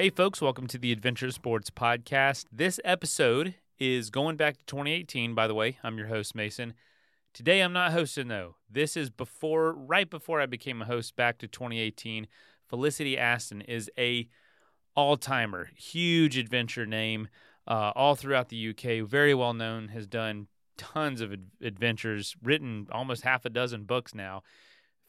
Hey, folks, welcome to the Adventure Sports Podcast. This episode is going back to 2018, by the way. I'm your host, Mason. Today, I'm not hosting, though. This is before, right before I became a host back to 2018. Felicity Aston is a all-timer, huge adventure name uh, all throughout the UK, very well known, has done tons of ad- adventures, written almost half a dozen books now.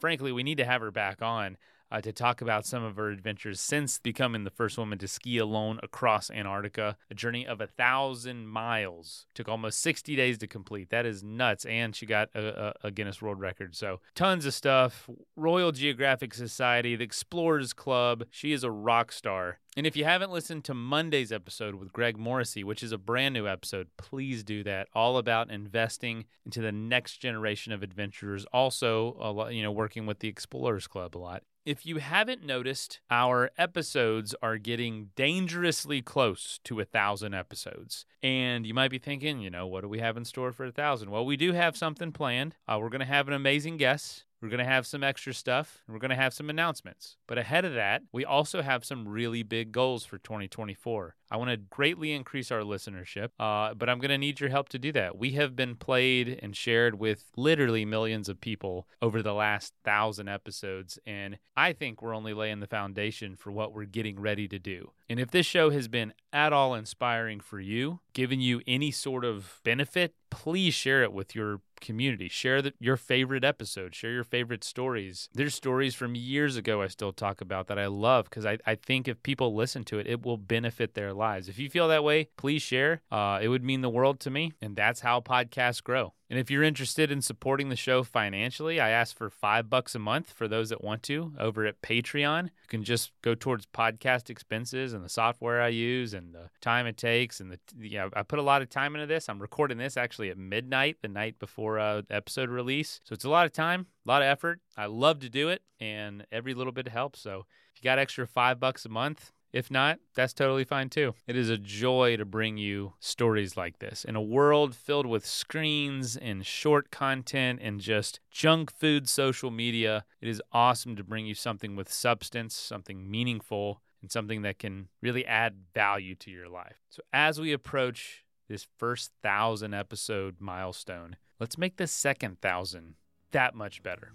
Frankly, we need to have her back on uh, to talk about some of her adventures since becoming the first woman to ski alone across Antarctica. A journey of a thousand miles took almost 60 days to complete. That is nuts. And she got a, a, Guinness World Record. So tons of stuff. Royal Geographic Society, the Explorers Club. She is a rock star. And if you haven't listened to Monday's episode with Greg Morrissey, which is a brand new episode, please do that. All about investing into the next generation of adventurers. Also, lot, you know, working with the Explorers Club a lot. If you haven't noticed, our episodes are getting dangerously close to a thousand episodes. And you might be thinking, you know, what do we have in store for a thousand? Well, we do have something planned. Uh, we're going to have an amazing guest. We're going to have some extra stuff and we're going to have some announcements. But ahead of that, we also have some really big goals for 2024. I want to greatly increase our listenership, uh, but I'm going to need your help to do that. We have been played and shared with literally millions of people over the last thousand episodes, and I think we're only laying the foundation for what we're getting ready to do. And if this show has been at all inspiring for you, given you any sort of benefit, please share it with your community. Share the, your favorite episode, share your favorite stories. There's stories from years ago I still talk about that I love because I, I think if people listen to it, it will benefit their lives. If you feel that way, please share. Uh, it would mean the world to me. And that's how podcasts grow. And if you're interested in supporting the show financially, I ask for five bucks a month for those that want to over at Patreon. You can just go towards podcast expenses and the software I use and the time it takes. And the, yeah, I put a lot of time into this. I'm recording this actually at midnight, the night before uh, episode release. So it's a lot of time, a lot of effort. I love to do it, and every little bit helps. So if you got extra five bucks a month, if not, that's totally fine too. It is a joy to bring you stories like this. In a world filled with screens and short content and just junk food social media, it is awesome to bring you something with substance, something meaningful, and something that can really add value to your life. So, as we approach this first thousand episode milestone, let's make the second thousand that much better.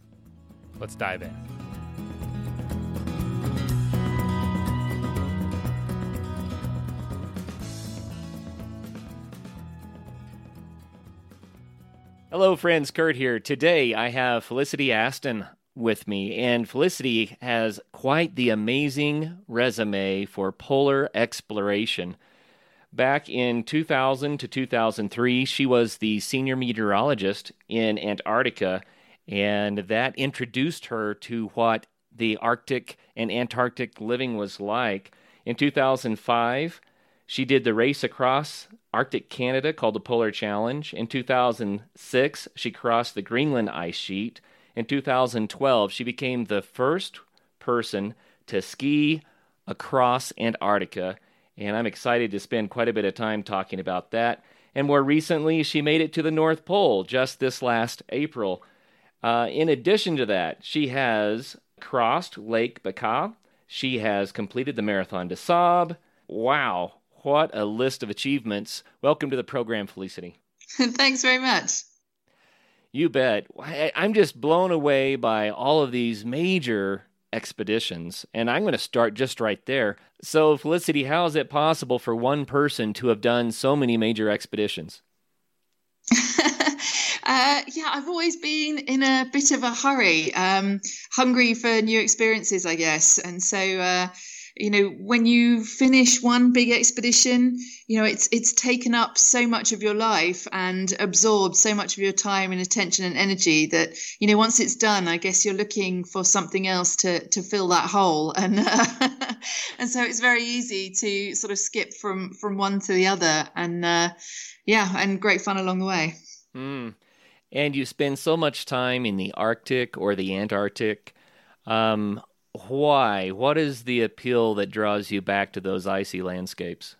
Let's dive in. Hello, friends. Kurt here. Today I have Felicity Aston with me, and Felicity has quite the amazing resume for polar exploration. Back in 2000 to 2003, she was the senior meteorologist in Antarctica, and that introduced her to what the Arctic and Antarctic living was like. In 2005, she did the race across Arctic Canada called the Polar Challenge. In 2006, she crossed the Greenland ice sheet. In 2012, she became the first person to ski across Antarctica, and I'm excited to spend quite a bit of time talking about that. And more recently, she made it to the North Pole just this last April. Uh, in addition to that, she has crossed Lake Baikal. She has completed the Marathon des Sables. Wow, what a list of achievements. Welcome to the program, Felicity. Thanks very much. You bet. I'm just blown away by all of these major expeditions. And I'm going to start just right there. So, Felicity, how is it possible for one person to have done so many major expeditions? Uh, yeah, I've always been in a bit of a hurry, um, hungry for new experiences, I guess. And so, uh, you know, when you finish one big expedition, you know, it's it's taken up so much of your life and absorbed so much of your time and attention and energy that you know, once it's done, I guess you're looking for something else to to fill that hole, and uh, and so it's very easy to sort of skip from from one to the other, and uh, yeah, and great fun along the way. Mm. And you spend so much time in the Arctic or the Antarctic. Um, why? What is the appeal that draws you back to those icy landscapes?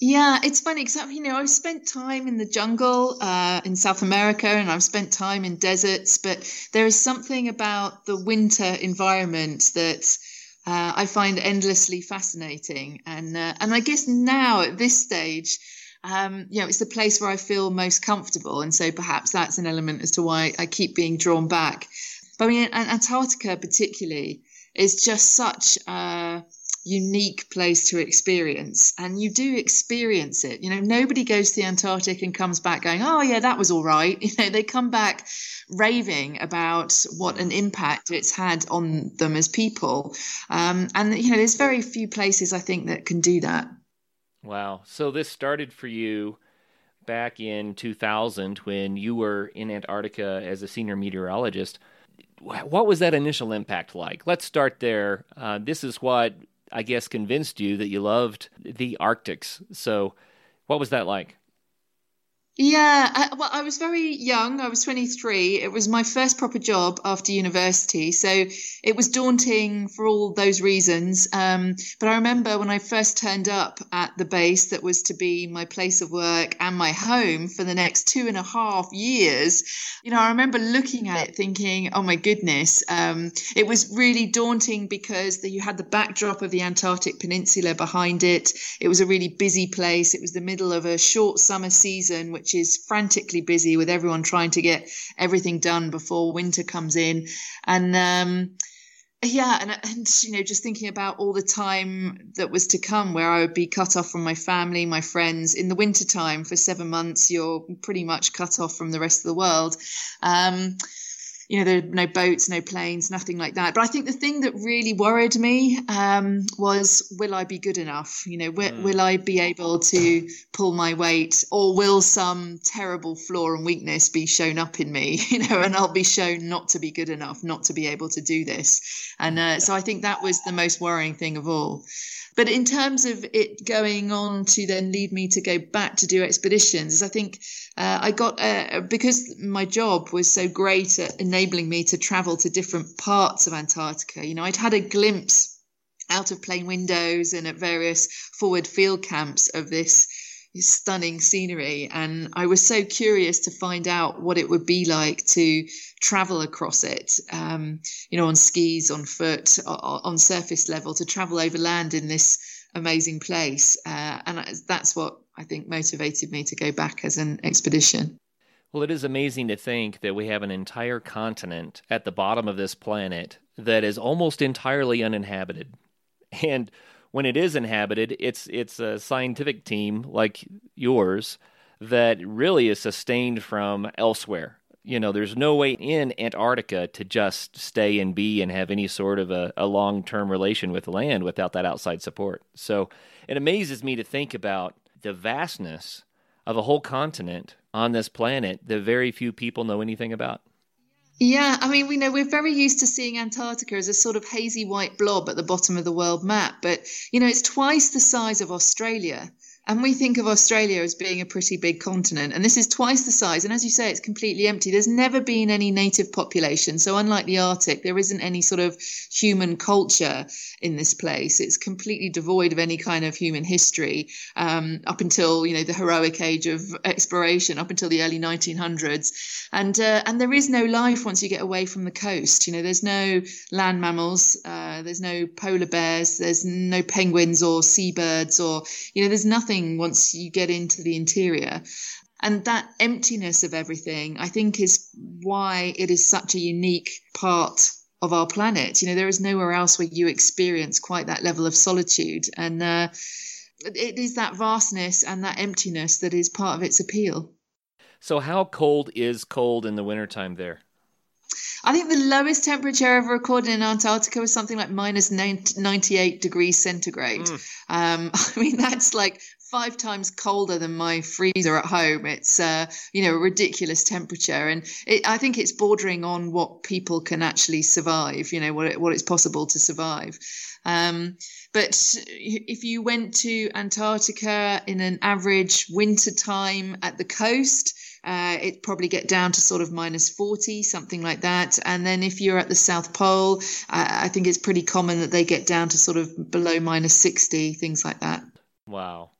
Yeah, it's funny because you know I've spent time in the jungle uh, in South America, and I've spent time in deserts. But there is something about the winter environment that uh, I find endlessly fascinating, and uh, and I guess now at this stage, um, you know, it's the place where I feel most comfortable, and so perhaps that's an element as to why I keep being drawn back. But I mean, Antarctica particularly is just such a unique place to experience, and you do experience it. You know, nobody goes to the Antarctic and comes back going, "Oh yeah, that was all right." You know, they come back raving about what an impact it's had on them as people, um, and you know, there's very few places I think that can do that. Wow! So this started for you back in 2000 when you were in Antarctica as a senior meteorologist what was that initial impact like? Let's start there. Uh, this is what I guess convinced you that you loved the Arctics. So, what was that like? Yeah, I, well, I was very young. I was 23. It was my first proper job after university. So it was daunting for all those reasons. Um, but I remember when I first turned up at the base that was to be my place of work and my home for the next two and a half years, you know, I remember looking at it thinking, oh my goodness. Um, it was really daunting because the, you had the backdrop of the Antarctic Peninsula behind it. It was a really busy place. It was the middle of a short summer season, which is frantically busy with everyone trying to get everything done before winter comes in. And, um, yeah, and, and you know, just thinking about all the time that was to come, where I would be cut off from my family, my friends. In the wintertime, for seven months, you're pretty much cut off from the rest of the world. Um, you know, there are no boats, no planes, nothing like that. But I think the thing that really worried me um, was, will I be good enough? You know, will, mm. will I be able to pull my weight, or will some terrible flaw and weakness be shown up in me? You know, and I'll be shown not to be good enough, not to be able to do this. And uh, so I think that was the most worrying thing of all. But in terms of it going on to then lead me to go back to do expeditions, I think uh, I got uh, because my job was so great at enabling me to travel to different parts of Antarctica. You know, I'd had a glimpse out of plane windows and at various forward field camps of this stunning scenery. And I was so curious to find out what it would be like to travel across it, um, you know, on skis, on foot, on surface level, to travel over land in this amazing place. Uh, and that's what I think motivated me to go back as an expedition. Well, it is amazing to think that we have an entire continent at the bottom of this planet that is almost entirely uninhabited. And when it is inhabited, it's it's a scientific team like yours that really is sustained from elsewhere. You know, there's no way in Antarctica to just stay and be and have any sort of a, a long term relation with land without that outside support. So it amazes me to think about the vastness of a whole continent on this planet that very few people know anything about. Yeah, I mean, we know we're very used to seeing Antarctica as a sort of hazy white blob at the bottom of the world map, but you know, it's twice the size of Australia. And we think of Australia as being a pretty big continent, and this is twice the size. And as you say, it's completely empty. There's never been any native population. So, unlike the Arctic, there isn't any sort of human culture in this place. It's completely devoid of any kind of human history um, up until, you know, the heroic age of exploration, up until the early 1900s. And, uh, and there is no life once you get away from the coast. You know, there's no land mammals, uh, there's no polar bears, there's no penguins or seabirds, or, you know, there's nothing nothing once you get into the interior. And that emptiness of everything, I think, is why it is such a unique part of our planet. You know, there is nowhere else where you experience quite that level of solitude. And uh, it is that vastness and that emptiness that is part of its appeal. So, how cold is cold in the wintertime there? I think the lowest temperature ever recorded in Antarctica was something like minus 98 degrees centigrade. Mm. Um, I mean, that's like five times colder than my freezer at home. It's uh, you know a ridiculous temperature, and it, I think it's bordering on what people can actually survive. You know what it, what it's possible to survive. Um, but if you went to Antarctica in an average winter time at the coast, uh, it probably get down to sort of minus 40, something like that. And then if you're at the South Pole, uh, I think it's pretty common that they get down to sort of below minus 60, things like that. Wow.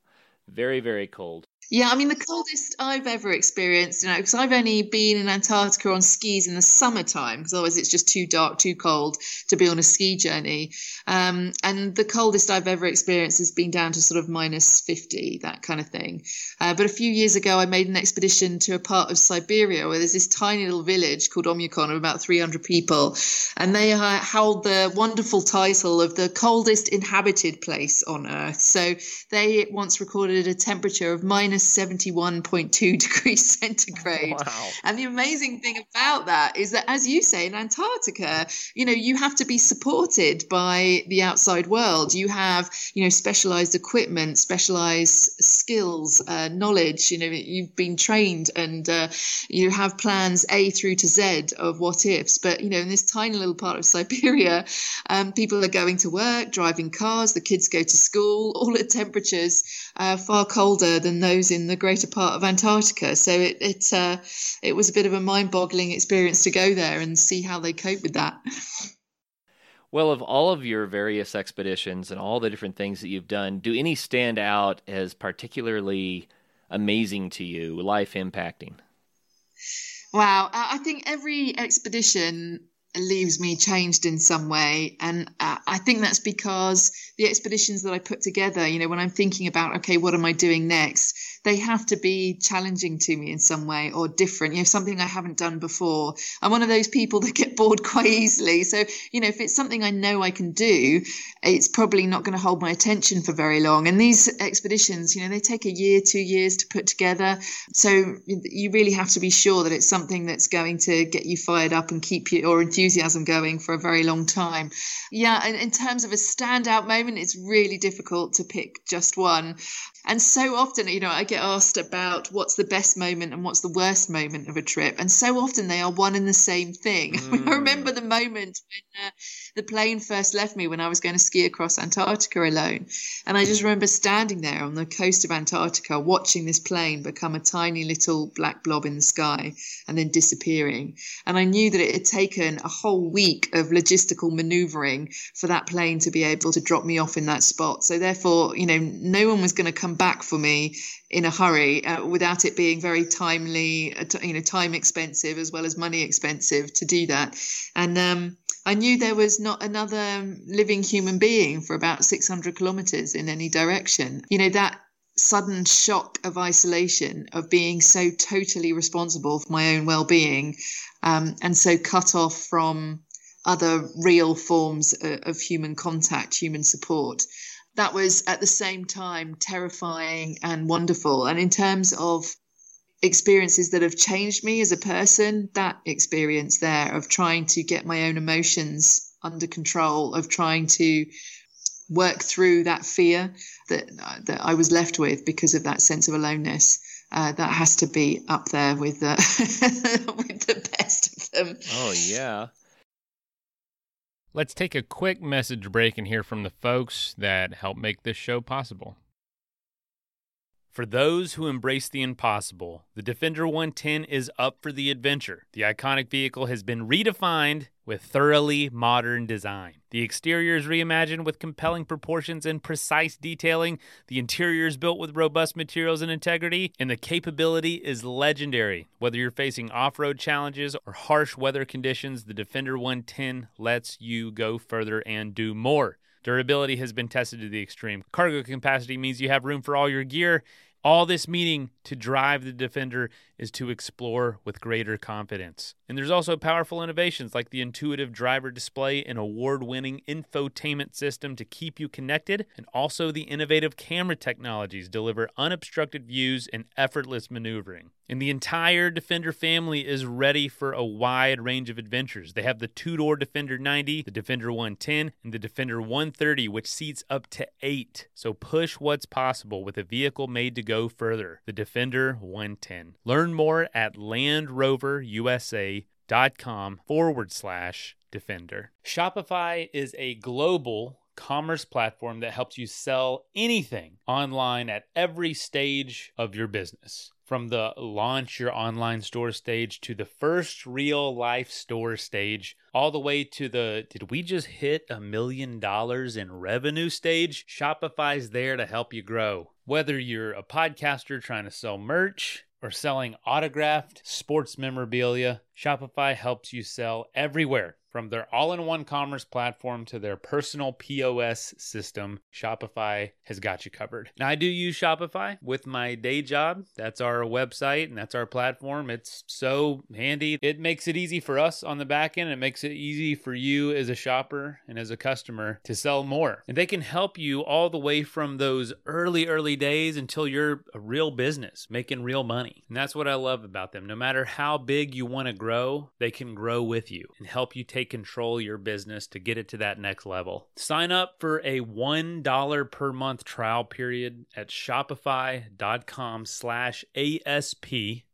Very, very cold. Yeah, I mean the coldest I've ever experienced, you know, because I've only been in Antarctica on skis in the summertime, because otherwise it's just too dark, too cold to be on a ski journey. Um, and the coldest I've ever experienced has been down to sort of minus 50, that kind of thing. Uh, but a few years ago, I made an expedition to a part of Siberia where there's this tiny little village called Oymyakon of about 300 people, and they uh, hold the wonderful title of the coldest inhabited place on Earth. So they once recorded a temperature of minus 71.2 degrees centigrade. Wow. And the amazing thing about that is that, as you say, in Antarctica, you know, you have to be supported by the outside world. You have, you know, specialized equipment, specialized skills, uh, knowledge. You know, you've been trained and uh, you have plans A through to Z of what ifs. But, you know, in this tiny little part of Siberia, um, people are going to work, driving cars, the kids go to school, all at temperatures uh, far colder than those in the greater part of Antarctica. So it it uh, it was a bit of a mind-boggling experience to go there and see how they cope with that. Well, of all of your various expeditions and all the different things that you've done, do any stand out as particularly amazing to you, life impacting? Wow, I think every expedition leaves me changed in some way. And uh, I think that's because the expeditions that I put together, you know, when I'm thinking about, okay, what am I doing next? They have to be challenging to me in some way or different, you know, something I haven't done before. I'm one of those people that get bored quite easily. So, you know, if it's something I know I can do, it's probably not going to hold my attention for very long. And these expeditions, you know, they take a year, two years to put together. So you really have to be sure that it's something that's going to get you fired up and keep your enthusiasm going for a very long time. Yeah. And in terms of a standout moment, it's really difficult to pick just one. And so often, you know, I get asked about what's the best moment and what's the worst moment of a trip. And so often they are one and the same thing. Mm. I remember the moment when uh, the plane first left me when I was going to ski across Antarctica alone. And I just remember standing there on the coast of Antarctica watching this plane become a tiny little black blob in the sky and then disappearing. And I knew that it had taken a whole week of logistical maneuvering for that plane to be able to drop me off in that spot. So therefore, you know, no one was going to come come back for me in a hurry uh, without it being very timely, uh, you know, time expensive as well as money expensive to do that. And um, I knew there was not another living human being for about 600 kilometers in any direction. You know, that sudden shock of isolation, of being so totally responsible for my own well being, um, and so cut off from other real forms uh, of human contact, human support that was at the same time terrifying and wonderful. And in terms of experiences that have changed me as a person, that experience there of trying to get my own emotions under control, of trying to work through that fear that that I was left with because of that sense of aloneness. Uh, that has to be up there with the with the best of them. Oh yeah. Let's take a quick message break and hear from the folks that help make this show possible. For those who embrace the impossible, the Defender 110 is up for the adventure. The iconic vehicle has been redefined with thoroughly modern design. The exterior is reimagined with compelling proportions and precise detailing. The interior is built with robust materials and integrity, and the capability is legendary. Whether you're facing off road challenges or harsh weather conditions, the Defender 110 lets you go further and do more. Durability has been tested to the extreme. Cargo capacity means you have room for all your gear. All this meaning to drive the Defender is to explore with greater confidence. And there's also powerful innovations like the intuitive driver display and award winning infotainment system to keep you connected, and also the innovative camera technologies deliver unobstructed views and effortless maneuvering. And the entire Defender family is ready for a wide range of adventures. They have the two door Defender 90, the Defender 110, and the Defender 130, which seats up to eight. So push what's possible with a vehicle made to go further. The Defender 110. Learn more at LandRoverUSA.com forward slash Defender. Shopify is a global commerce platform that helps you sell anything online at every stage of your business. From the launch your online store stage to the first real life store stage, all the way to the did we just hit a million dollars in revenue stage? Shopify's there to help you grow. Whether you're a podcaster trying to sell merch, or selling autographed sports memorabilia, Shopify helps you sell everywhere. From their all in one commerce platform to their personal POS system, Shopify has got you covered. Now, I do use Shopify with my day job. That's our website and that's our platform. It's so handy. It makes it easy for us on the back end. It makes it easy for you as a shopper and as a customer to sell more. And they can help you all the way from those early, early days until you're a real business making real money. And that's what I love about them. No matter how big you want to grow, they can grow with you and help you take control your business to get it to that next level. Sign up for a $1 per month trial period at shopify.com slash ASP,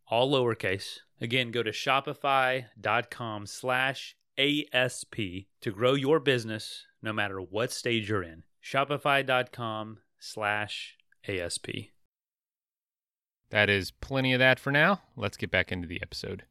all lowercase. Again, go to shopify.com slash ASP to grow your business no matter what stage you're in. Shopify.com slash ASP. That is plenty of that for now. Let's get back into the episode.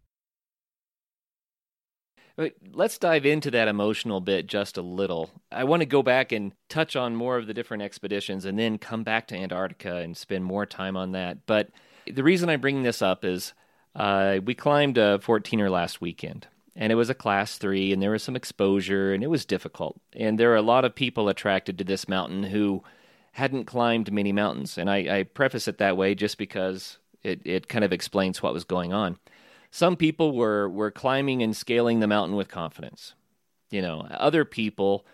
Let's dive into that emotional bit just a little. I want to go back and touch on more of the different expeditions and then come back to Antarctica and spend more time on that. But the reason I bring this up is uh, we climbed a 14er last weekend, and it was a class three, and there was some exposure, and it was difficult. And there are a lot of people attracted to this mountain who hadn't climbed many mountains. And I, I preface it that way just because it, it kind of explains what was going on. Some people were were climbing and scaling the mountain with confidence. You know, other people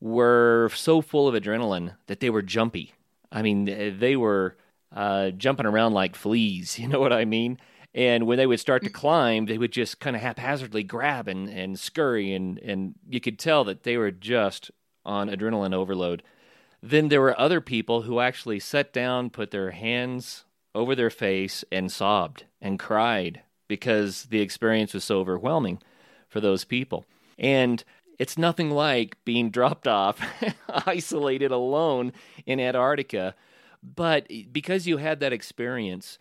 were so full of adrenaline that they were jumpy. I mean, they were uh, jumping around like fleas. You know what I mean? And when they would start to climb, they would just kind of haphazardly grab and, and scurry, and, and you could tell that they were just on adrenaline overload. Then there were other people who actually sat down, put their hands over their face, and sobbed and cried because the experience was so overwhelming for those people. And it's nothing like being dropped off, isolated alone in Antarctica. But because you had that experience,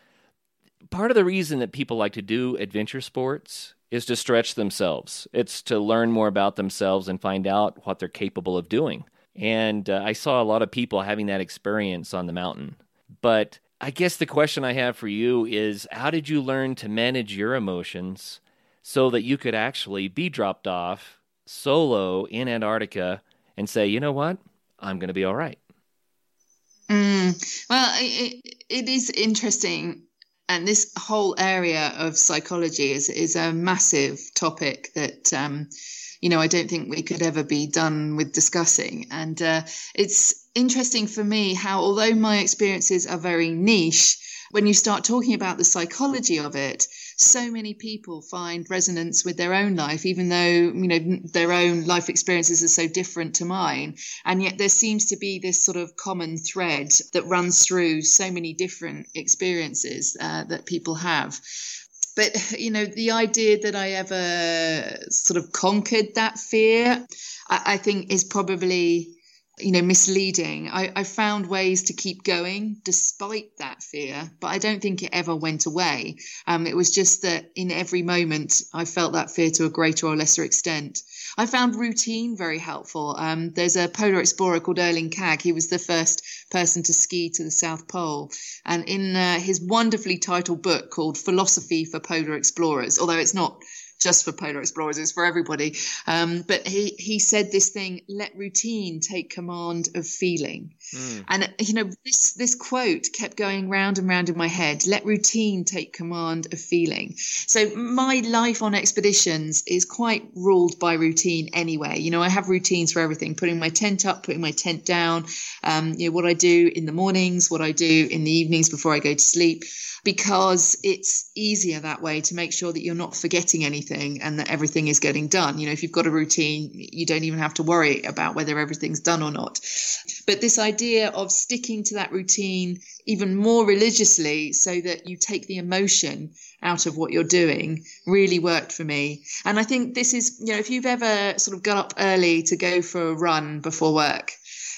part of the reason that people like to do adventure sports is to stretch themselves. It's to learn more about themselves and find out what they're capable of doing. And uh, I saw a lot of people having that experience on the mountain. But I guess the question I have for you is how did you learn to manage your emotions so that you could actually be dropped off solo in Antarctica and say, you know what, I'm going to be all right? Mm, well, it, it is interesting. And this whole area of psychology is, is a massive topic that, um, you know, I don't think we could ever be done with discussing. And uh, it's interesting for me how, although my experiences are very niche, when you start talking about the psychology of it, so many people find resonance with their own life, even though you know their own life experiences are so different to mine. And yet there seems to be this sort of common thread that runs through so many different experiences uh, that people have but you know the idea that i ever sort of conquered that fear i, I think is probably you know misleading. I, I found ways to keep going despite that fear but i don't think it ever went away. Um, it was just that in every moment i felt that fear to a greater or lesser extent. I found routine very helpful. Um, there's a polar explorer called Erling Kagge he was the first person to ski to the south pole. And in uh, his wonderfully titled book called philosophy for polar explorers although it's not just for polar explorers, it's for everybody. Um, but he, he said this thing, let routine take command of feeling. Mm. And, you know, this, this quote kept going round and round in my head, let routine take command of feeling. So my life on expeditions is quite ruled by routine anyway. You know, I have routines for everything, putting my tent up, putting my tent down, um, you know, what I do in the mornings, what I do in the evenings before I go to sleep because it's easier that way to make sure that you're not forgetting anything and that everything is getting done. You know, if you've got a routine, you don't even have to worry about whether everything's done or not. But this idea of sticking to that routine even more religiously so that you take the emotion out of what you're doing really worked for me. And I think this is, you know, if you've ever sort of got up early to go for a run before work,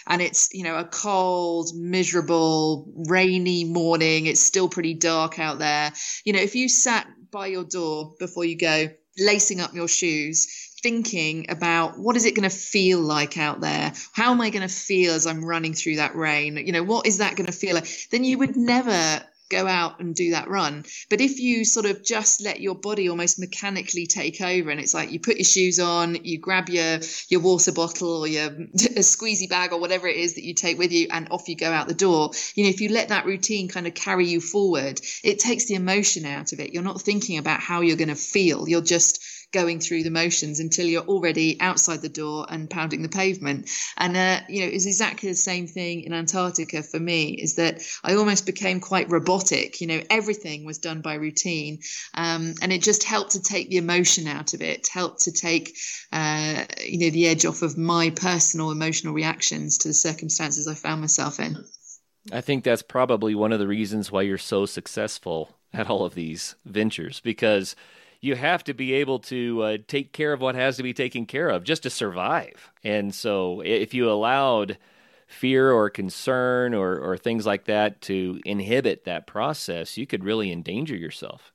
and it's you know a cold miserable rainy morning. It's still pretty dark out there. You know if you sat by your door before you go lacing up your shoes thinking about what is it going to feel like out there? How am i going to feel as i'm running through that rain? You know what is that going to feel like? Then you would never go out and do that run. But if you sort of just let your body almost mechanically take over, and it's like you put your shoes on, you grab your your water bottle or your a squeezy bag or whatever it is that you take with you, and off you go out the door. You know, if you let that routine kind of carry you forward, it takes the emotion out of it. You're not thinking about how you're going to feel. You're just going through the motions until you're already outside the door and pounding the pavement. And, uh, you know, it's exactly the same thing in Antarctica for me is that I almost became quite robotic. You know, everything was done by routine. Um, and it just helped to take the emotion out of it, helped to take, uh, you know, the edge off of my personal emotional reactions to the circumstances I found myself in. I think that's probably one of the reasons why you're so successful at all of these ventures because you have to be able to uh, take care of what has to be taken care of just to survive. And so if you allowed fear or concern or, or things like that to inhibit that process, you could really endanger yourself.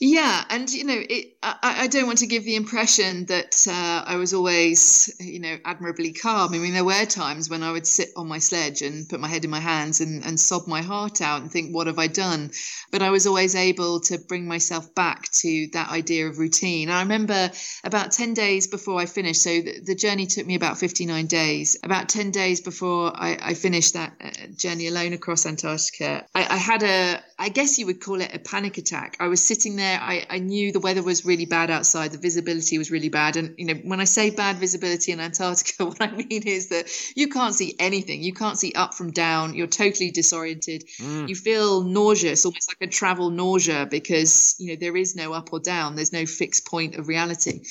Yeah, and you know, it, I, I, don't want to give the impression that uh, I was always, you know, admirably calm. I mean, there were times when I would sit on my sledge and put my head in my hands and, and sob my heart out and think, "What have I done?" But I was always able to bring myself back to that idea of routine. I remember about ten days before I finished. So the, the journey took me about fifty-nine days. About ten days before I, I finished that uh, journey alone across Antarctica, I, I had a, I guess you would call it a panic attack. I was sitting there I, I knew the weather was really bad outside. The visibility was really bad. And, you know, when I say bad visibility in Antarctica, what I mean is that you can't see anything. You can't see up from down. You're totally disoriented. Mm. You feel nauseous, almost like a travel nausea, because, you know, there is no up or down. There's no fixed point of reality.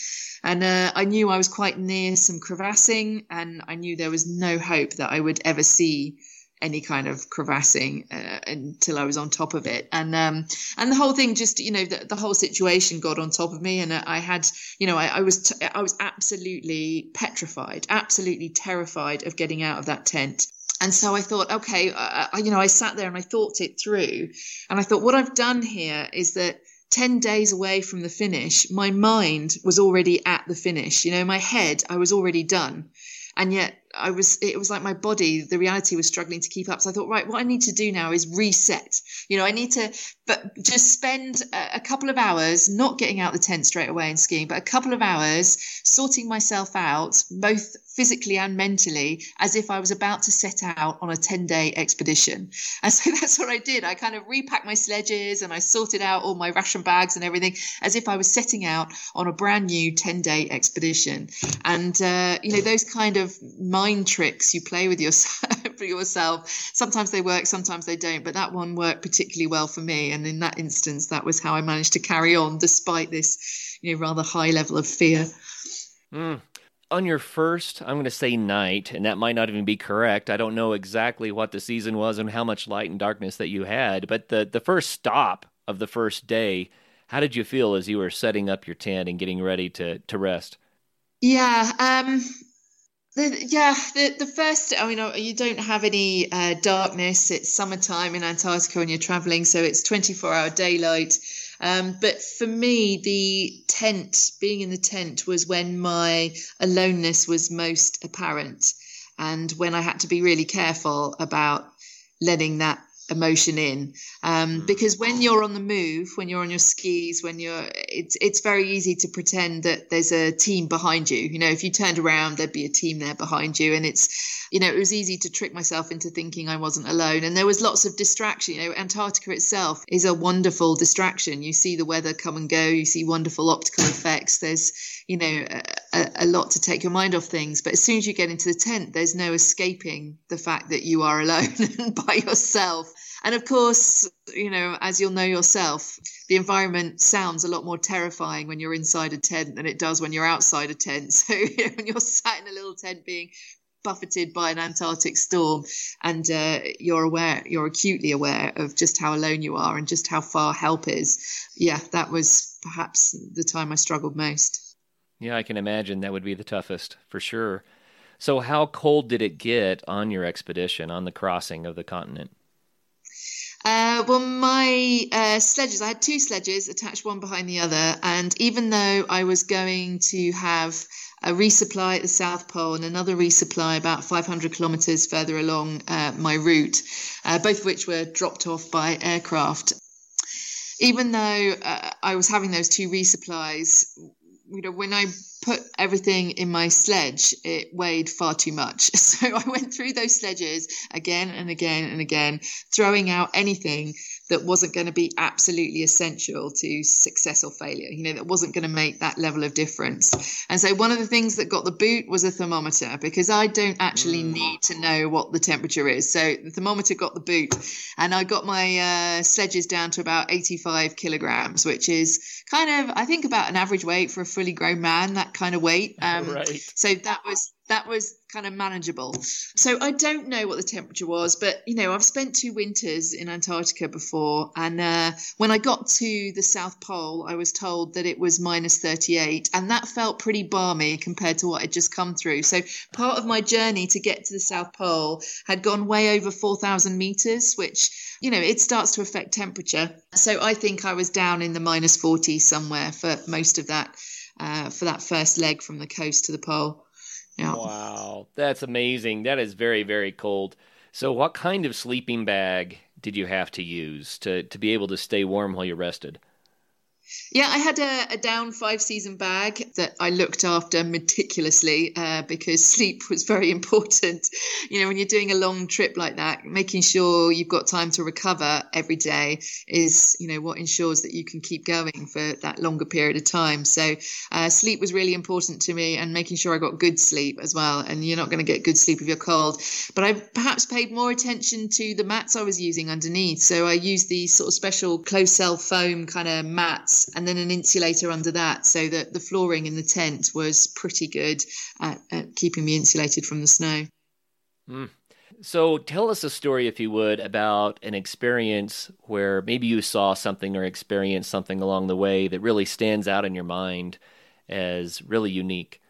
And uh, I knew I was quite near some crevassing, and I knew there was no hope that I would ever see any kind of crevassing uh, until I was on top of it. And um, and the whole thing just you know the, the whole situation got on top of me, and I had you know I, I was t- I was absolutely petrified, absolutely terrified of getting out of that tent. And so I thought, okay, uh, you know, I sat there and I thought it through, and I thought what I've done here is that. 10 days away from the finish, my mind was already at the finish. You know, my head, I was already done. And yet I was, it was like my body, the reality was struggling to keep up. So I thought, right, what I need to do now is reset. You know, I need to, but just spend a, couple of hours not getting out the tent straight away and skiing, but a couple of hours sorting myself out, both physically and mentally as if I was about to set out on a 10 day expedition. And so that's what I did. I kind of repacked my sledges and I sorted out all my ration bags and everything as if I was setting out on a brand new 10 day expedition. And, uh, you know, those kind of mind tricks you play with yourself, yourself, sometimes they work, sometimes they don't. But that one worked particularly well for me. And in that instance, that was how I managed to carry on despite this, you know, rather high level of fear. Mm on your first, I'm going to say night, and that might not even be correct. I don't know exactly what the season was and how much light and darkness that you had, but the the first stop of the first day, how did you feel as you were setting up your tent and getting ready to to rest? Yeah, um, The, yeah, the, the first, I mean, you don't have any uh, darkness. It's summertime in Antarctica when you're traveling, so it's 24 hour daylight. Um, but for me, the tent, being in the tent, was when my aloneness was most apparent and when I had to be really careful about letting that emotion in um, mm. because when you're on the move when you're on your skis when you're it's it's very easy to pretend that there's a team behind you you know if you turned around there'd be a team there behind you and it's you know it was easy to trick myself into thinking i wasn't alone. And there was lots of distraction you know antarctica itself is a wonderful distraction. You see the weather come and go you see wonderful optical effects. There's you know a, a lot to take your mind off things. But as soon as you get into the tent there's no escaping the fact that you are alone and by yourself. And of course, you know, as you'll know yourself, the environment sounds a lot more terrifying when you're inside a tent than it does when you're outside a tent. So you know, when you're sat in a little tent being buffeted by an Antarctic storm, and uh, you're aware, you're acutely aware of just how alone you are and just how far help is. Yeah, that was perhaps the time I struggled most. Yeah, I can imagine that would be the toughest for sure. So, how cold did it get on your expedition on the crossing of the continent? Uh, well, my uh, sledges, I had two sledges attached one behind the other. And even though I was going to have a resupply at the South Pole and another resupply about 500 kilometers further along uh, my route, uh, both of which were dropped off by aircraft, even though uh, I was having those two resupplies, you know, when I put everything in my sledge, it weighed far too much. So I went through those sledges again and again and again, throwing out anything that wasn't going to be absolutely essential to success or failure, you know, that wasn't going to make that level of difference. And so one of the things that got the boot was a thermometer because I don't actually mm. need to know what the temperature is. So the thermometer got the boot and I got my uh, sledges down to about 85 kilograms, which is kind of, I think, about an average weight for a fully grown man, that kind of weight. Um, right. So that was that was kind of manageable. So I don't know what the temperature was, but you know, I've spent two winters in Antarctica before, and uh, when I got to the South Pole, I was told that it was minus 38, and that felt pretty balmy compared to what I'd just come through. So part of my journey to get to the South Pole had gone way over 4,000 meters, which you know, it starts to affect temperature. So I think I was down in the minus 40 somewhere for most of that, uh, for that first leg from the coast to the pole. Yeah. Wow, that's amazing. That is very, very cold. So, what kind of sleeping bag did you have to use to, to be able to stay warm while you rested? Yeah, I had a, a, down five season bag that I looked after meticulously uh, because sleep was very important. You know, when you're doing a long trip like that, making sure you've got time to recover every day is, you know, what ensures that you can keep going for that longer period of time. So, uh, sleep was really important to me and making sure I got good sleep as well. And you're not going to get good sleep if you're cold. But I perhaps paid more attention to the mats I was using underneath. So, I used these sort of special closed cell foam kind of mats and then an insulator under that so that the flooring in the tent was pretty good at, at keeping me insulated from the snow. Mm. So tell us a story, if you would, about an experience where maybe you saw something or experienced something along the way that really stands out in your mind as really unique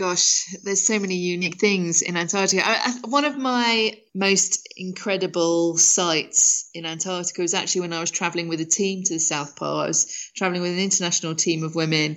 gosh, there's so many unique things in Antarctica. I, I, one of my most incredible sights in Antarctica was actually when I was traveling with a team to the South Pole. I was traveling with an international team of women,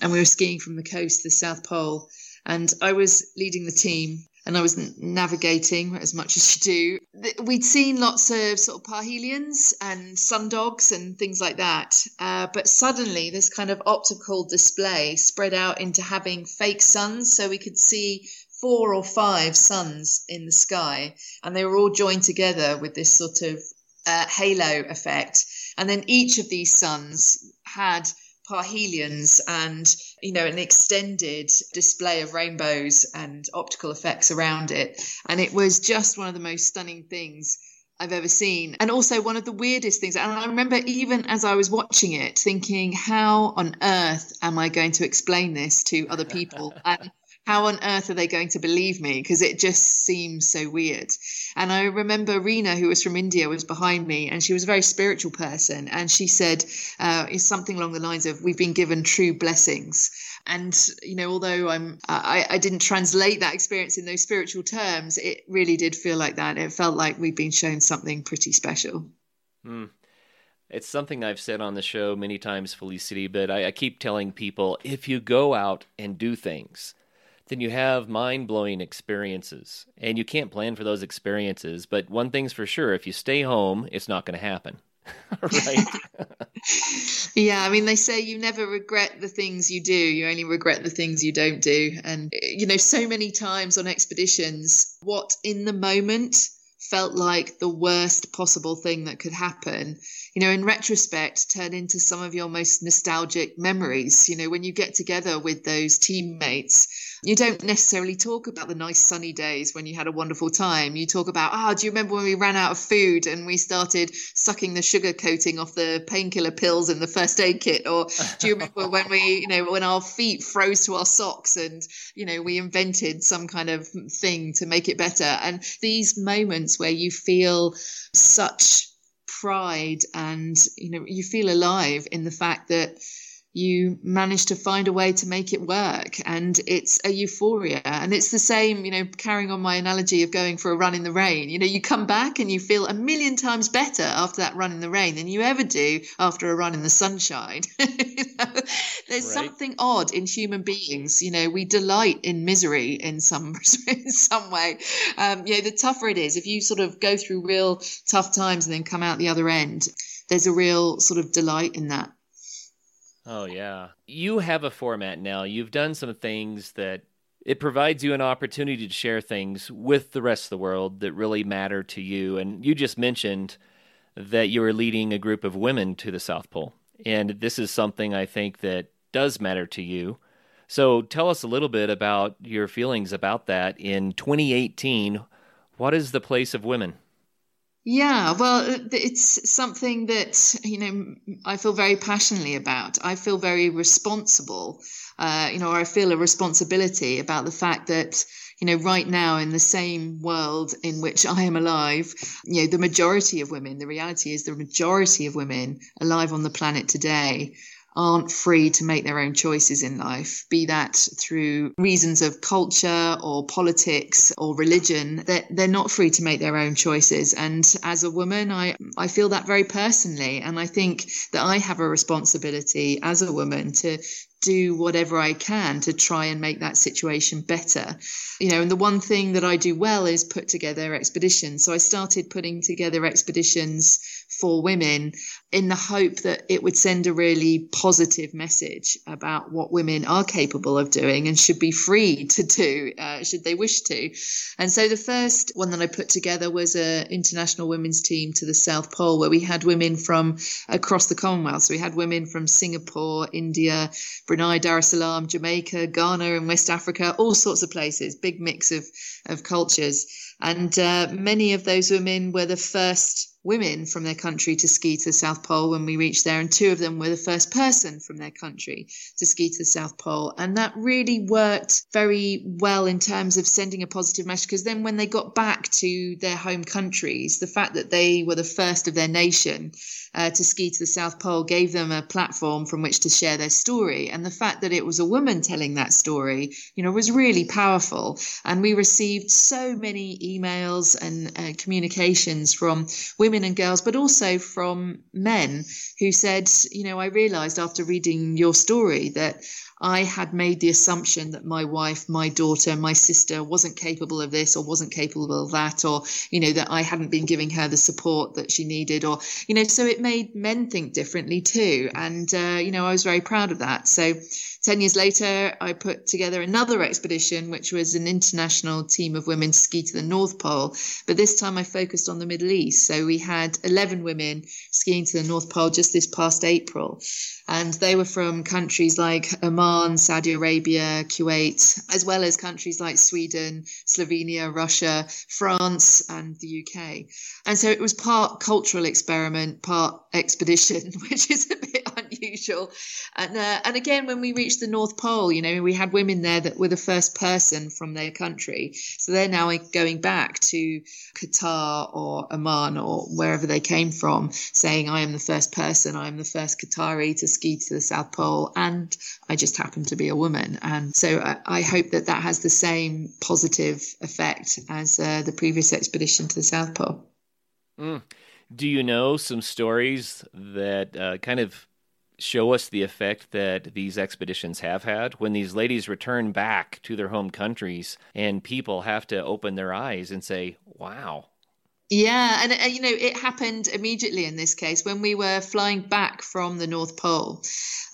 and we were skiing from the coast to the South Pole. And I was leading the team and I was navigating as much as you do. We'd seen lots of sort of parhelions and sundogs and things like that. Uh, but suddenly, this kind of optical display spread out into having fake suns. So we could see four or five suns in the sky, and they were all joined together with this sort of uh, halo effect. And then each of these suns had parhelions and you know an extended display of rainbows and optical effects around it and it was just one of the most stunning things I've ever seen. And also one of the weirdest things. And I remember even as I was watching it, thinking, how on earth am I going to explain this to other people? And how on earth are they going to believe me? Because it just seems so weird. And I remember Reena, who was from India, was behind me, and she was a very spiritual person. And she said uh, something along the lines of, We've been given true blessings. and you know although i'm I, I didn't translate that experience in those spiritual terms it really did feel like that it felt like we'd been shown something pretty special mm. it's something i've said on the show many times felicity but I, I keep telling people if you go out and do things then you have mind blowing experiences. And you can't plan for those experiences. But one thing's for sure if you stay home, it's not going to happen. right? yeah, I mean, they say you never regret the things you do, you only regret the things you don't do. And, you know, so many times on expeditions, what in the moment felt like the worst possible thing that could happen you know in retrospect turn into some of your most nostalgic memories you know when you get together with those teammates you don't necessarily talk about the nice sunny days when you had a wonderful time. You talk about, ah, oh, do you remember when we ran out of food and we started sucking the sugar coating off the painkiller pills in the first aid kit? Or do you remember when we, you know, when our feet froze to our socks and, you know, we invented some kind of thing to make it better? And these moments where you feel such pride and, you know, you feel alive in the fact that you manage to find a way to make it work and it's a euphoria. And it's the same you know carrying on my analogy of going for a run in the rain. You know you come back and you feel a million times better after that run in the rain than you ever do after a run in the sunshine. You know? there's right. something odd in human beings. You know we delight in misery in some in some way. Um, you know the tougher it is if you sort of go through real tough times and then come out the other end there's a real sort of delight in that Oh, yeah. You have a format now. You've done some things that it provides you an opportunity to share things with the rest of the world that really matter to you. And you just mentioned that you are leading a group of women to the South Pole. And this is something I think that does matter to you. So tell us a little bit about your feelings about that in 2018. What is the place of women? Yeah, well, uh, it's something that you know I feel very passionately about. I feel very responsible, uh, you know, or I feel a responsibility about the fact that you know right now in the same world in which I am alive, you know, the majority of women. The reality is the majority of women alive on the planet today aren't free to make their own choices in life, be that through reasons of culture or politics or religion, that they're, not free to make their own choices. And as a woman, I, I feel that very personally. And I think that I have a responsibility as a woman to do whatever I can to try and make that situation better. You know, and the one thing that I do well is put together expeditions. So I started putting together expeditions for women in the hope that it would send a really positive message about what women are capable of doing and should be free to do uh, should they wish to. And so the first one that I put together was an international women's team to the South Pole where we had women from across the Commonwealth. So we had women from Singapore, India, Brunei, Dar es Salaam, Jamaica, Ghana, and West Africa, all sorts of places, big mix of, of cultures. And uh, many of those women were the first women from their country to ski to the South Pole when we reached there, and two of them were the first person from their country to ski to the South Pole. And that really worked very well in terms of sending a positive message because then when they got back to their home countries, the fact that they were the first of their nation uh, to ski to the South Pole gave them a platform from which to share their story. And the fact that it was a woman telling that story, you know, was really powerful. And we received so many emails and uh, communications from women women and girls, but also from men who said, you know, I realized after reading your story that I had made the assumption that my wife, my daughter, my sister wasn't capable of this or wasn't capable of that, or, you know, that I hadn't been giving her the support that she needed, or, you know, so it made men think differently too. And, uh, you know, I was very proud of that. So 10 years later, I put together another expedition, which was an international team of women to ski to the North Pole. But this time I focused on the Middle East. So we had 11 women skiing to the North Pole just this past April. And they were from countries like Oman, Saudi Arabia, Kuwait, as well as countries like Sweden, Slovenia, Russia, France, and the UK. And so it was part cultural experiment, part expedition, which is a bit unusual. And uh, and again, when we reached the North Pole, you know, we had women there that were the first person from their country, so they're now going back to Qatar or Oman or wherever they came from, saying, "I am the first person. I am the first Qatari to ski to the South Pole, and I just happen to be a woman." And so I, I hope that that has the same positive effect as uh, the previous expedition to the South Pole. Mm. Do you know some stories that uh, kind of show us the effect that these expeditions have had. When these ladies return back to their home countries and people have to open their eyes and say, wow, yeah, and uh, you know it happened immediately in this case when we were flying back from the North Pole.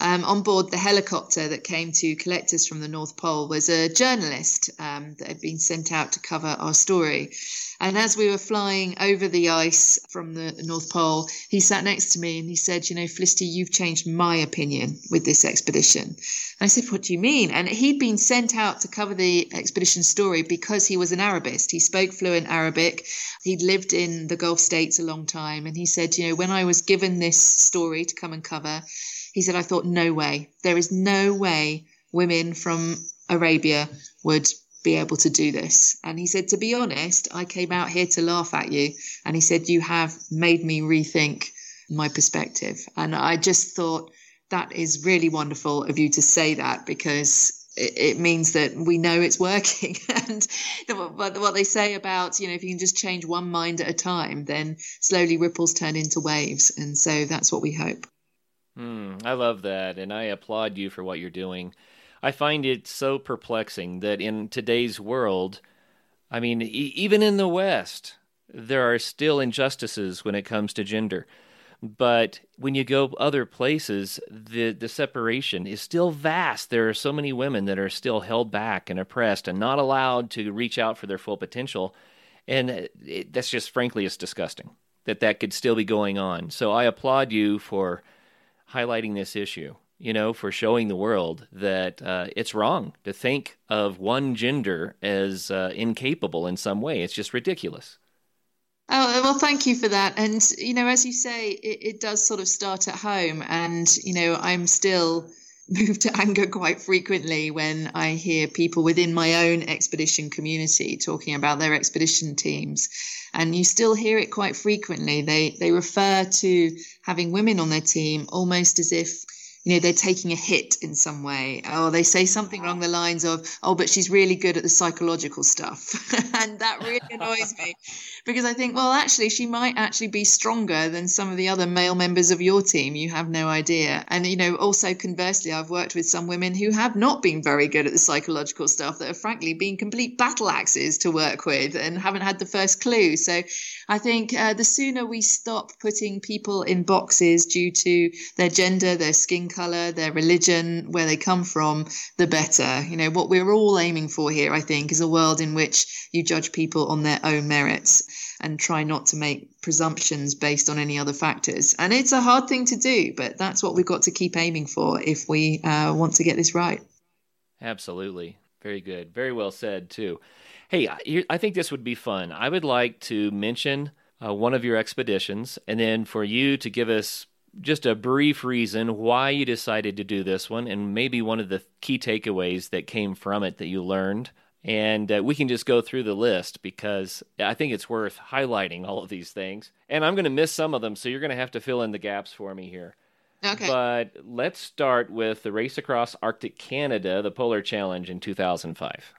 Um, on board the helicopter that came to collect us from the North Pole was a journalist um, that had been sent out to cover our story. And as we were flying over the ice from the North Pole, he sat next to me and he said, You know, Felicity, you've changed my opinion with this expedition. And I said, What do you mean? And he'd been sent out to cover the expedition story because he was an Arabist. He spoke fluent Arabic. He'd lived in the Gulf states a long time. And he said, You know, when I was given this story to come and cover, he said, I thought, no way. There is no way women from Arabia would be able to do this. And he said, To be honest, I came out here to laugh at you. And he said, You have made me rethink my perspective. And I just thought that is really wonderful of you to say that because it, means that we know it's working. and what they say about, you know, if you can just change one mind at a time, then slowly ripples turn into waves. And so that's what we hope. Mm, I love that. And I applaud you for what you're doing. I find it so perplexing that in today's world, I mean, e- even in the West, there are still injustices when it comes to gender. But when you go other places, the, the separation is still vast. There are so many women that are still held back and oppressed and not allowed to reach out for their full potential. And it, that's just, frankly, it's disgusting that that could still be going on. So I applaud you for highlighting this issue you know, for showing the world that uh, it's wrong to think of one gender as uh, incapable in some way. It's just ridiculous. Oh, uh, well, thank you for that. And, you know, as you say, it, it does sort of start at home. And, you know, I'm still moved to anger quite frequently when I hear people within my own expedition community talking about their expedition teams. And you still hear it quite frequently. They, they refer to having women on their team almost as if you know they're taking a hit in some way. Or they say something along the lines of oh but she's really good at the psychological stuff. And that really annoys me. Because i think well actually she might actually be stronger than some of the other male members of your team. You have no idea. And you know also conversely i've worked with some women who have not been very good at the psychological stuff that have frankly been complete battle axes to work with and haven't had the first clue. So i think uh, the sooner we stop putting people in boxes due to their gender their skin color, their religion, where they come from, the better. You know, what we're all aiming for here, I think, is a world in which you judge people on their own merits and try not to make presumptions based on any other factors. And it's a hard thing to do, but that's what we've got to keep aiming for if we uh, want to get this right. Absolutely. Very good. Very well said, too. Hey, I think this would be fun. I would like to mention uh, one of your expeditions and then for you to give us just a brief reason why you decided to do this one and maybe one of the key takeaways that came from it that you learned. And uh, we can just go through the list because I think it's worth highlighting all of these things. And I'm going to miss some of them, so you're going to have to fill in the gaps for me here. Okay. But let's start with the race across Arctic Canada, the Polar Challenge in 2005.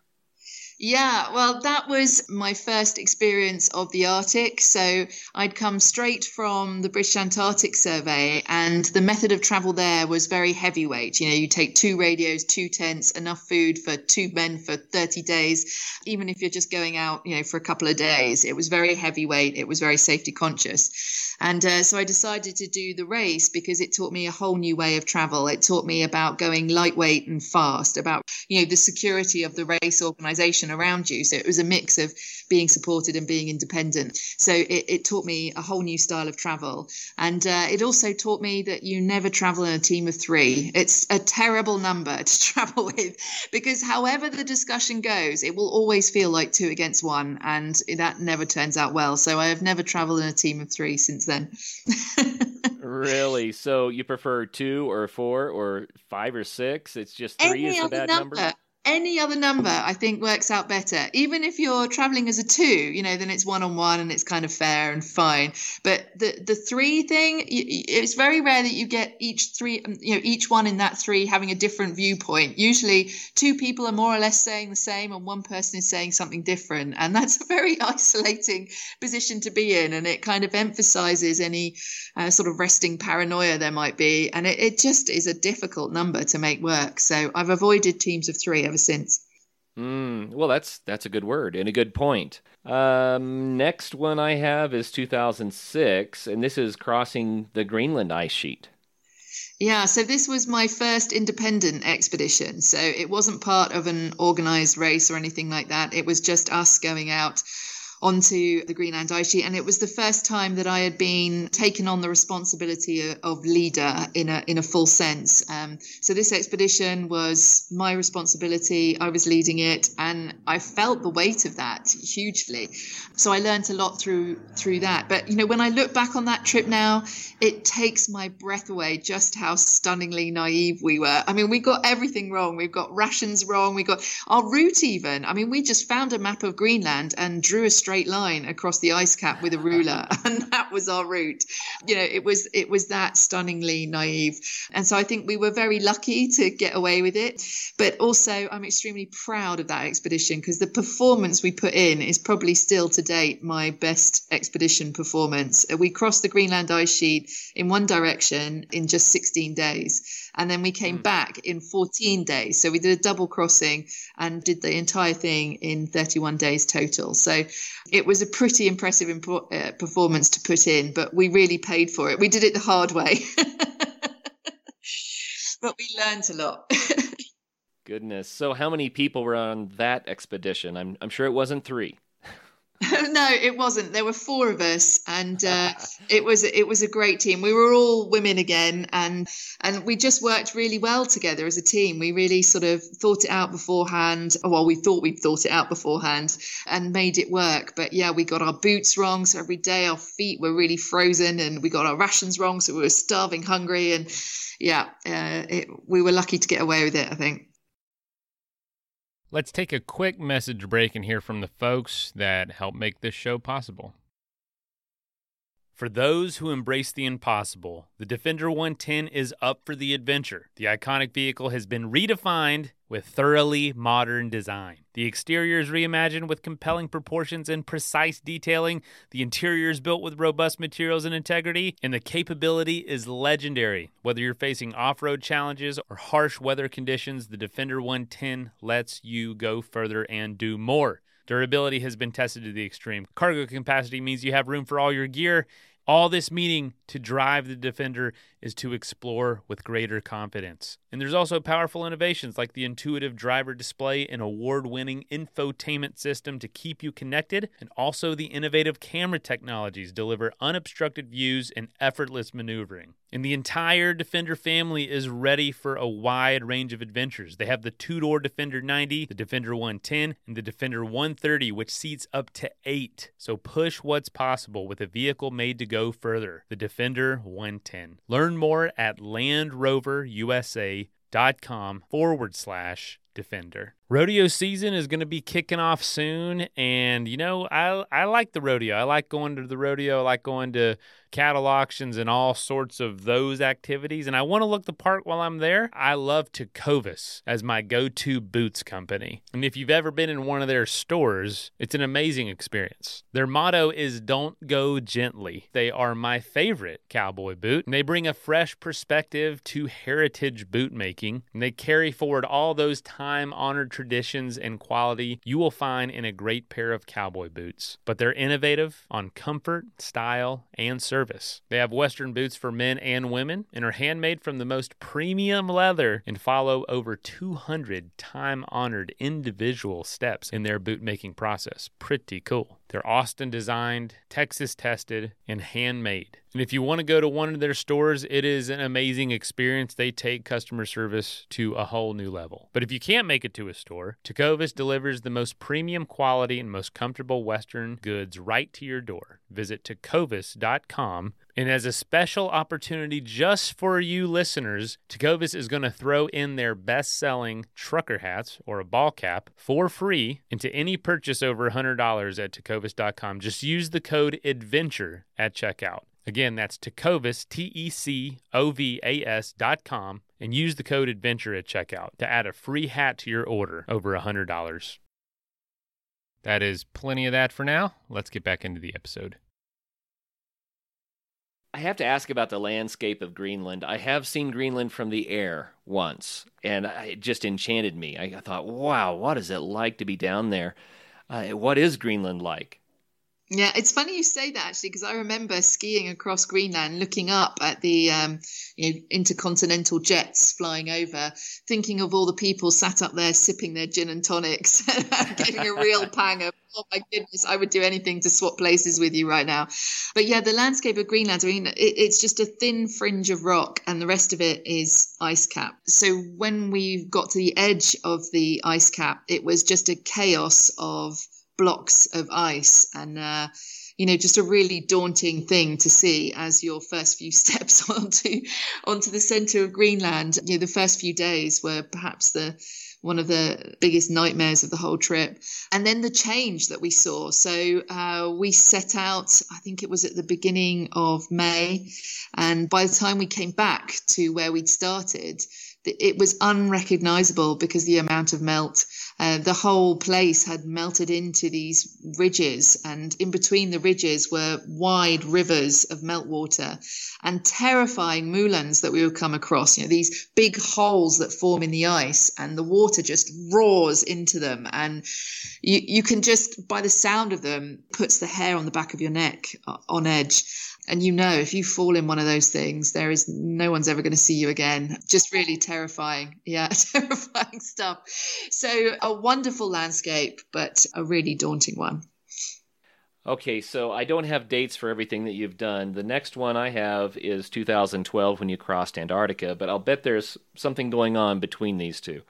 Yeah, well, that was my first experience of the Arctic. So I'd come straight from the British Antarctic Survey, and the method of travel there was very heavyweight. You know, you take two radios, two tents, enough food for two men for 30 days, even if you're just going out, you know, for a couple of days. It was very heavyweight, it was very safety conscious. And uh, so I decided to do the race because it taught me a whole new way of travel. It taught me about going lightweight and fast, about, you know, the security of the race organization around you. So it was a mix of being supported and being independent. So it, it taught me a whole new style of travel. And uh, it also taught me that you never travel in a team of three. It's a terrible number to travel with because however the discussion goes, it will always feel like two against one. And that never turns out well. So I have never traveled in a team of three since then. really? So you prefer two or four or five or six? It's just three Any is the bad number. number? Any other number I think works out better. Even if you're traveling as a two, you know, then it's one on one and it's kind of fair and fine. But the the three thing, it's very rare that you get each three, um, you know, each one in that three having a different viewpoint. Usually, two people are more or less saying the same, and one person is saying something different, and that's a very isolating position to be in, and it kind of emphasizes any uh, sort of resting paranoia there might be, and it, it just is a difficult number to make work. So I've avoided teams of three ever since. Mm, well, that's that's a good word and a good point. Um, next one I have is 2006, and this is crossing the Greenland ice sheet. Yeah, so this was my first independent expedition. So it wasn't part of an organized race or anything like that. It was just us going out onto the Greenland ice sheet. And it was the first time that I had been taken on the responsibility of leader in a, in a full sense. Um, so this expedition was my responsibility. I was leading it and I felt the weight of that hugely. So I learned a lot through, through that. But, you know, when I look back on that trip now, it takes my breath away just how stunningly naive we were. I mean, we got everything wrong. We've got rations wrong. We got our route even. I mean, we just found a map of Greenland and drew a straight straight line across the ice cap with a ruler and that was our route. You know it was it was that stunningly naive. And so i think we were very lucky to get away with it. But also i'm extremely proud of that expedition because the performance we put in is probably still to date my best expedition performance. We crossed the greenland ice sheet in one direction in just 16 days and then we came mm. back in 14 days so we did a double crossing and did the entire thing in 31 days total so it was a pretty impressive impo- uh, performance to put in, but we really paid for it. We did it the hard way, but we learned a lot. Goodness. So, how many people were on that expedition? I'm, I'm sure it wasn't three. no, it wasn't. There were four of us, and uh, it was it was a great team. We were all women again, and and we just worked really well together as a team. We really sort of thought it out beforehand. Well, we thought we'd thought it out beforehand and made it work. But yeah, we got our boots wrong, so every day our feet were really frozen, and we got our rations wrong, so we were starving, hungry, and yeah, uh, it, we were lucky to get away with it. I think. Let's take a quick message break and hear from the folks that help make this show possible. For those who embrace the impossible, the Defender 110 is up for the adventure. The iconic vehicle has been redefined with thoroughly modern design. The exterior is reimagined with compelling proportions and precise detailing. The interior is built with robust materials and integrity, and the capability is legendary. Whether you're facing off road challenges or harsh weather conditions, the Defender 110 lets you go further and do more. Durability has been tested to the extreme. Cargo capacity means you have room for all your gear. All this meaning to drive the Defender is to explore with greater confidence. And there's also powerful innovations like the intuitive driver display and award winning infotainment system to keep you connected, and also the innovative camera technologies deliver unobstructed views and effortless maneuvering. And the entire Defender family is ready for a wide range of adventures. They have the two door Defender 90, the Defender 110, and the Defender 130, which seats up to eight. So push what's possible with a vehicle made to go further. The Defender 110. Learn more at landroverusa.com forward slash defender. Rodeo season is going to be kicking off soon, and you know I I like the rodeo. I like going to the rodeo. I like going to cattle auctions and all sorts of those activities. And I want to look the part while I'm there. I love Tecovas as my go-to boots company. And if you've ever been in one of their stores, it's an amazing experience. Their motto is "Don't go gently." They are my favorite cowboy boot. And they bring a fresh perspective to heritage boot making, and they carry forward all those time-honored traditions and quality you will find in a great pair of cowboy boots. But they're innovative on comfort, style, and service. They have Western boots for men and women and are handmade from the most premium leather and follow over 200 time honored individual steps in their boot making process. Pretty cool. They're Austin designed, Texas tested, and handmade. And if you want to go to one of their stores, it is an amazing experience. They take customer service to a whole new level. But if you can't make it to a store, Tecovas delivers the most premium quality and most comfortable Western goods right to your door. Visit tecovas.com And as a special opportunity just for you listeners, Tecovas is going to throw in their best selling trucker hats or a ball cap for free into any purchase over $100 at tecovas.com. Just use the code ADVENTURE at checkout. Again, that's Tecovas, T E C O V A S dot com, and use the code ADVENTURE at checkout to add a free hat to your order over $100. That is plenty of that for now. Let's get back into the episode. I have to ask about the landscape of Greenland. I have seen Greenland from the air once, and it just enchanted me. I thought, wow, what is it like to be down there? Uh, what is Greenland like? Yeah, it's funny you say that actually, because I remember skiing across Greenland, looking up at the um, you know, intercontinental jets flying over, thinking of all the people sat up there sipping their gin and tonics, getting a real pang of, oh my goodness, I would do anything to swap places with you right now. But yeah, the landscape of Greenland, I mean, it, it's just a thin fringe of rock, and the rest of it is ice cap. So when we got to the edge of the ice cap, it was just a chaos of blocks of ice and uh, you know just a really daunting thing to see as your first few steps onto onto the center of greenland. You know the first few days were perhaps the one of the biggest nightmares of the whole trip. And then the change that we saw. So uh, we set out i think it was at the beginning of may and by the time we came back to where we'd started it was unrecognizable because the amount of melt uh, the whole place had melted into these ridges, and in between the ridges were wide rivers of meltwater and terrifying moulins that we would come across. You know, these big holes that form in the ice, and the water just roars into them, and you you can just by the sound of them puts the hair on the back of your neck on edge and you know if you fall in one of those things there is no one's ever going to see you again. Just really terrifying. Yeah terrifying stuff. So a wonderful landscape but a really daunting one. Okay so i don't have dates for everything that you've done. The next one i have is 2012 when you crossed antarctica but i'll bet there's something going on between these two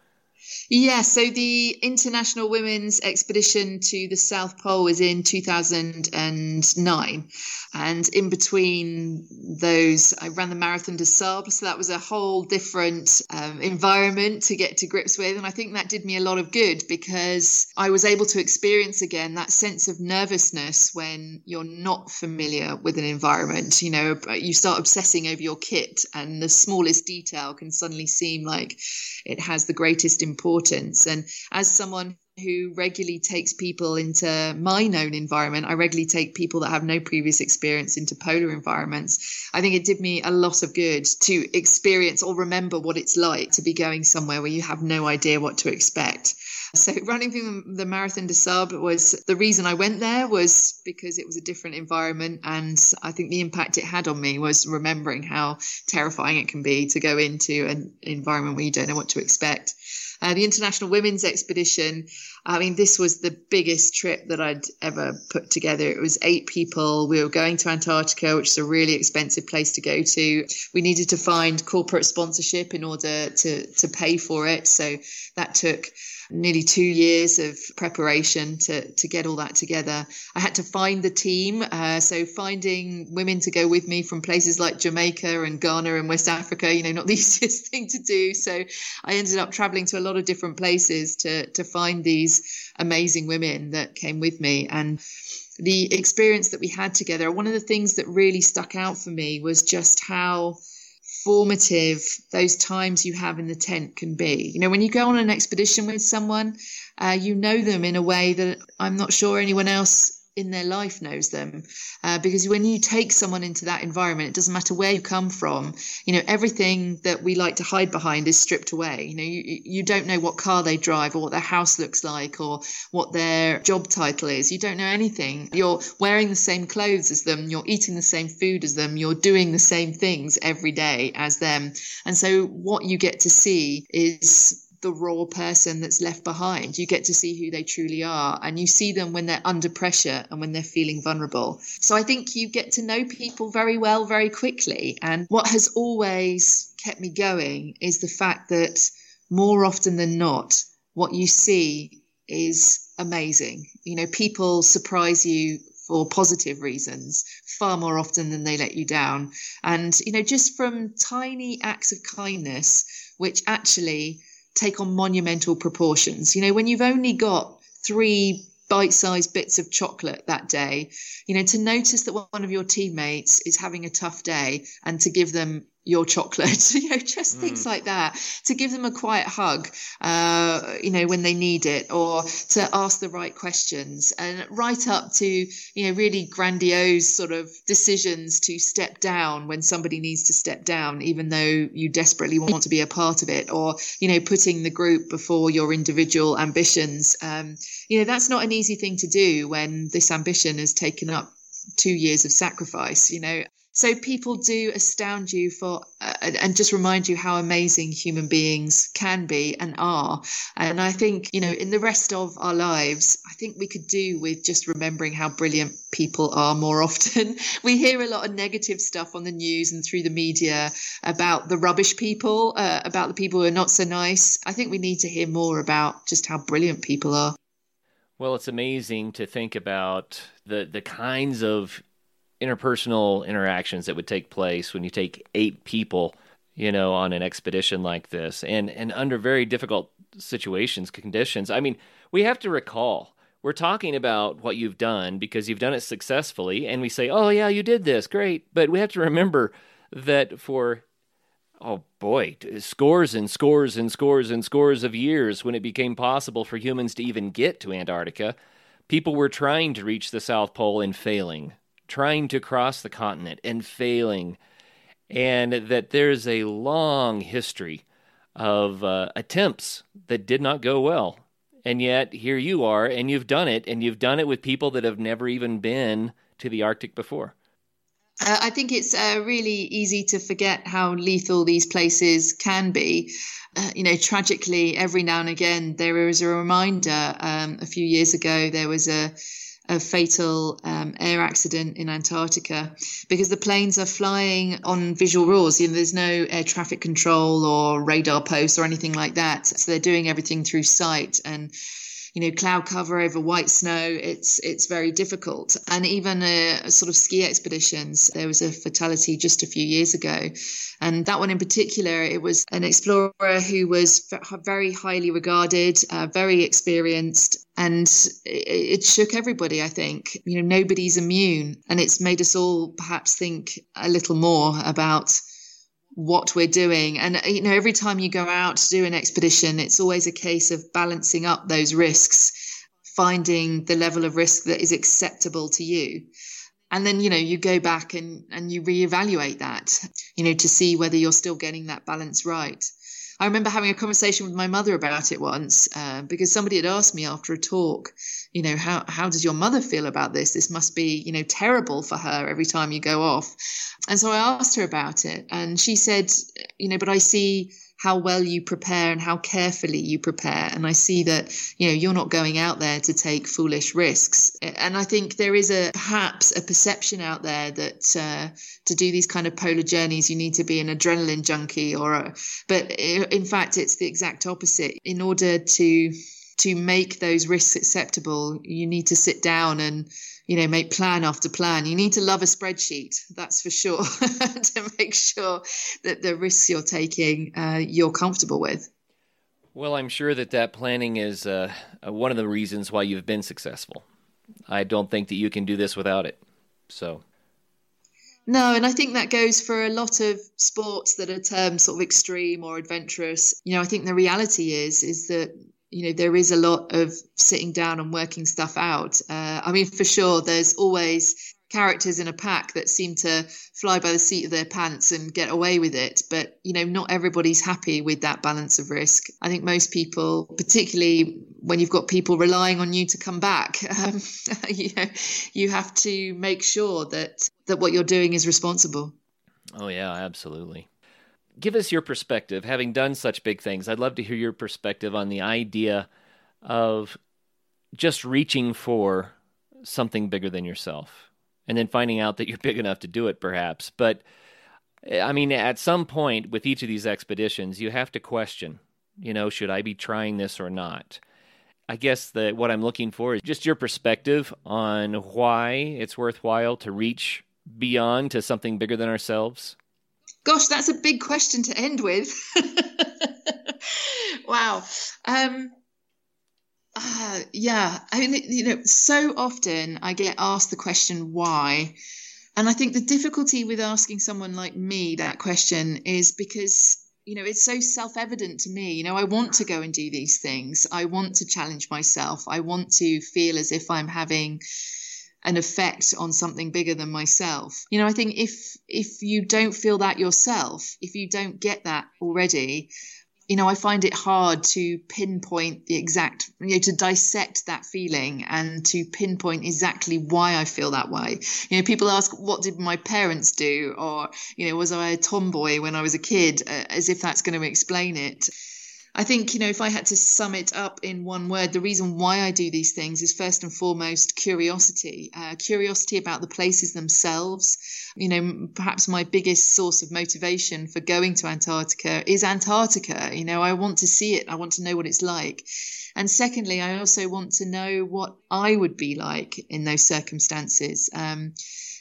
yeah, so the International Women's Expedition to the South Pole was in 2009. And in between those, I ran the Marathon des Sables. So that was a whole different um, environment to get to grips with. And I think that did me a lot of good because I was able to experience again that sense of nervousness when you're not familiar with an environment. You know, you start obsessing over your kit, and the smallest detail can suddenly seem like it has the greatest importance importance. And as someone who regularly takes people into my known environment. I regularly take people that have no previous experience into polar environments. I think it did me a lot of good to experience or remember what it's like to be going somewhere where you have no idea what to expect. So running the Marathon des Sables was the reason I went there was because it was a different environment. And I think the impact it had on me was remembering how terrifying it can be to go into an environment where you don't know what to expect. Uh, the International Women's Expedition, I mean, this was the biggest trip that I'd ever put together. It was eight people. We were going to Antarctica, which is a really expensive place to go to. We needed to find corporate sponsorship in order to, to pay for it. So that took nearly two years of preparation to, to get all that together. I had to find the team. Uh, so finding women to go with me from places like Jamaica and Ghana and West Africa, you know, not the easiest thing to do. So I ended up traveling to a lot of different places to, to find these amazing women that came with me. And the experience that we had together, one of the things that really stuck out for me was just how formative those times you have in the tent can be. You know, when you go on an expedition with someone, uh, you know them in a way that I'm not sure anyone else in their life knows them. Uh, because when you take someone into that environment it doesn't matter where you come from you know everything that we like to hide behind is stripped away. You know you, you don't know what car they drive or what their house looks like or what their job title is. You don't know anything. You're wearing the same clothes as them. You're eating the same food as them. You're doing the same things every day as them. And so what you get to see is the raw person that's left behind. You get to see who they truly are and you see them when they're under pressure and when they're feeling vulnerable. So I think you get to know people very well very quickly. And what has always kept me going is the fact that more often than not, what you see is amazing. You know, people surprise you for positive reasons far more often than they let you down. And, you know, just from tiny acts of kindness, which actually take on monumental proportions. You know, when you've only got three bite sized bits of chocolate that day, you know, to notice that one of your teammates is having a tough day and to give them your chocolate, you know, just mm. things like that, to give them a quiet hug, uh, you know, when they need it, or to ask the right questions, and right up to, you know, really grandiose sort of decisions to step down when somebody needs to step down, even though you desperately want to be a part of it, or, you know, putting the group before your individual ambitions. Um, you know, that's not an easy thing to do when this ambition has taken up two years of sacrifice, you know. So people do astound you for uh, and just remind you how amazing human beings can be and are. And I think, you know, in the rest of our lives, I think we could do with just remembering how brilliant people are more often. we hear a lot of negative stuff on the news and through the media about the rubbish people, uh, about the people who are not so nice. I think we need to hear more about just how brilliant people are. Well, it's amazing to think about the the kinds of interpersonal interactions that would take place when you take eight people, you know, on an expedition like this, and and under very difficult situations, conditions. I mean, we have to recall we're talking about what you've done because you've done it successfully, and we say, "Oh yeah, you did this, great," but we have to remember that for oh boy, scores and scores and scores and scores of years when it became possible for humans to even get to Antarctica, people were trying to reach the South Pole and failing trying to cross the continent and failing, and that there's a long history of uh, attempts that did not go well. And yet, here you are, and you've done it, and you've done it with people that have never even been to the Arctic before. Uh, I think it's uh, really easy to forget how lethal these places can be. Uh, you know, tragically, every now and again, there is a reminder. Um, a few years ago, there was a a fatal um, air accident in Antarctica because the planes are flying on visual rules. You know, there's no air traffic control or radar posts or anything like that. So they're doing everything through sight and you know cloud cover over white snow it's it's very difficult. And even a, a, sort of ski expeditions there was a fatality just a few years ago. And that one in particular it was an explorer who was very highly regarded uh, very experienced and it shook everybody i think. You know nobody's immune and it's made us all perhaps think a little more about what we're doing. And, you know, every time you go out to do an expedition, it's always a case of balancing up those risks, finding the level of risk that is acceptable to you. And then, you know, you go back and, and you reevaluate that, you know, to see whether you're still getting that balance right. I remember having a conversation with my mother about it once uh, because somebody had asked me after a talk, you know, how, how does your mother feel about this? This must be, you know, terrible for her every time you go off. And so I asked her about it, and she said, you know, but I see how well you prepare and how carefully you prepare. And I see that, you know, you're not going out there to take foolish risks. And I think there is a perhaps a perception out there that uh, to do these kind of polar journeys, you need to be an adrenaline junkie or a, but in fact, it's the exact opposite. In order to, to make those risks acceptable, you need to sit down and you know, make plan after plan. You need to love a spreadsheet, that's for sure, to make sure that the risks you're taking uh, you're comfortable with. Well, I'm sure that that planning is uh, uh, one of the reasons why you've been successful. I don't think that you can do this without it. So. No, and I think that goes for a lot of sports that are termed sort of extreme or adventurous. You know, I think the reality is is that you know there is a lot of sitting down and working stuff out. Uh, i mean for sure there's always characters in a pack that seem to fly by the seat of their pants and get away with it but you know not everybody's happy with that balance of risk. I think most people particularly when you've got people relying on you to come back um, you know you have to make sure that that what you're doing is responsible. Oh yeah absolutely give us your perspective, having done such big things. I'd love to hear your perspective on the idea of just reaching for something bigger than yourself and then finding out that you're big enough to do it, perhaps. But eh, I mean, at some point with each of these expeditions, you have to question, you know, should I be trying this or not? I guess that what I'm looking for is just your perspective on why it's worthwhile to reach beyond to something bigger than ourselves. Gosh, that's a big question to end with. wow. Um, uh, yeah, I mean, you know, so often I get asked the question why. And I think the difficulty with asking someone like me that question is because, you know, it's so self evident to me. You know, I want to go and do these things. I want to challenge myself. I want to feel as if I'm having an effect on something bigger than myself. You know, I think if if you don't feel that yourself, if you don't get that already, you know, I find it hard to pinpoint the exact, you know, to dissect that feeling and to pinpoint exactly why I feel that way. You know, people ask, what did my parents do? Or, you know, was I a tomboy when I was a kid? Uh, as if that's going to explain it. I think, you know, if I had to sum it up in one word, the reason why I do these things is first and foremost curiosity. Uh, curiosity about the places themselves. You know, perhaps my biggest source of motivation for going to Antarctica is Antarctica. You know, I want to see it, I want to know what it's like. And secondly, I also want to know what I would be like in those circumstances. Um,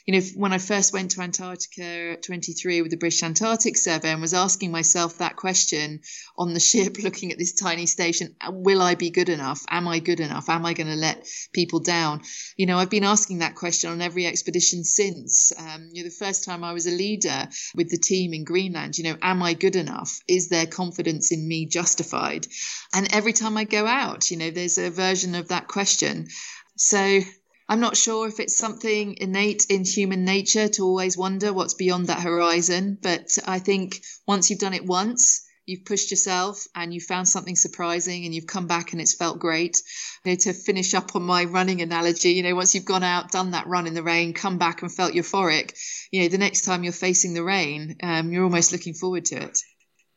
you know, when I first went to Antarctica at 23 with the British Antarctic Survey and was asking myself that question on the ship, looking at this tiny station, will I be good enough? Am I good enough? Am I going to let people down? You know, I've been asking that question on every expedition since. Um, you know, the first time I was a leader with the team in Greenland, you know, am I good enough? Is their confidence in me justified? And every time I go out, you know, there's a version of that question. So I'm not sure if it's something innate in human nature to always wonder what's beyond that horizon, but I think once you've done it once, you've pushed yourself and you found something surprising and you've come back and it's felt great. You know, to finish up on my running analogy, you know, once you've gone out, done that run in the rain, come back and felt euphoric, you know, the next time you're facing the rain, um, you're almost looking forward to it.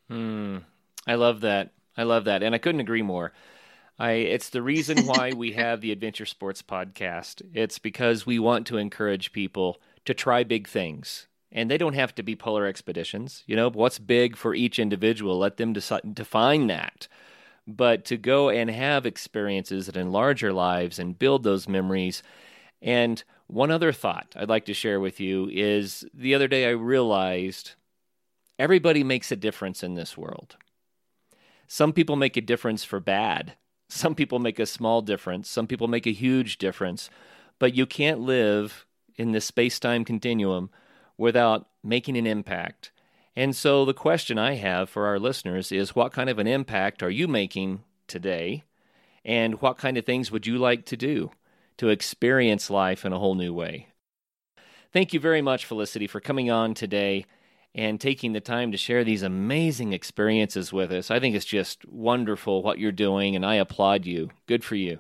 Hmm. I love that. I love that. And I couldn't agree more. I, it's the reason why we have the Adventure Sports podcast. It's because we want to encourage people to try big things. And they don't have to be polar expeditions. You know, what's big for each individual, let them decide, define that. But to go and have experiences that enlarge our lives and build those memories. And one other thought I'd like to share with you is the other day I realized everybody makes a difference in this world. Some people make a difference for bad some people make a small difference, some people make a huge difference, but you can't live in this space time continuum without making an impact. And so the question I have for our listeners is what kind of an impact are you making today? And what kind of things would you like to do to experience life in a whole new way? Thank you very much, Felicity, for coming on today and taking the time to share these amazing experiences with us. I think it's just wonderful what you're doing, and I applaud you. Good for you.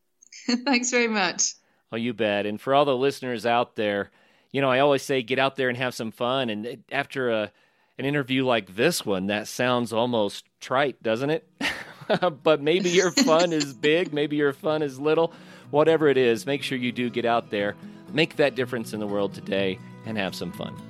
Thanks very much. Oh, you bet. And for all the listeners out there, you know, I always say get out there and have some fun. And after a an interview like this one, that sounds almost trite, doesn't it? but maybe your fun is big, maybe your fun is little. Whatever it is, make sure you do get out there, make that difference in the world today, and have some fun.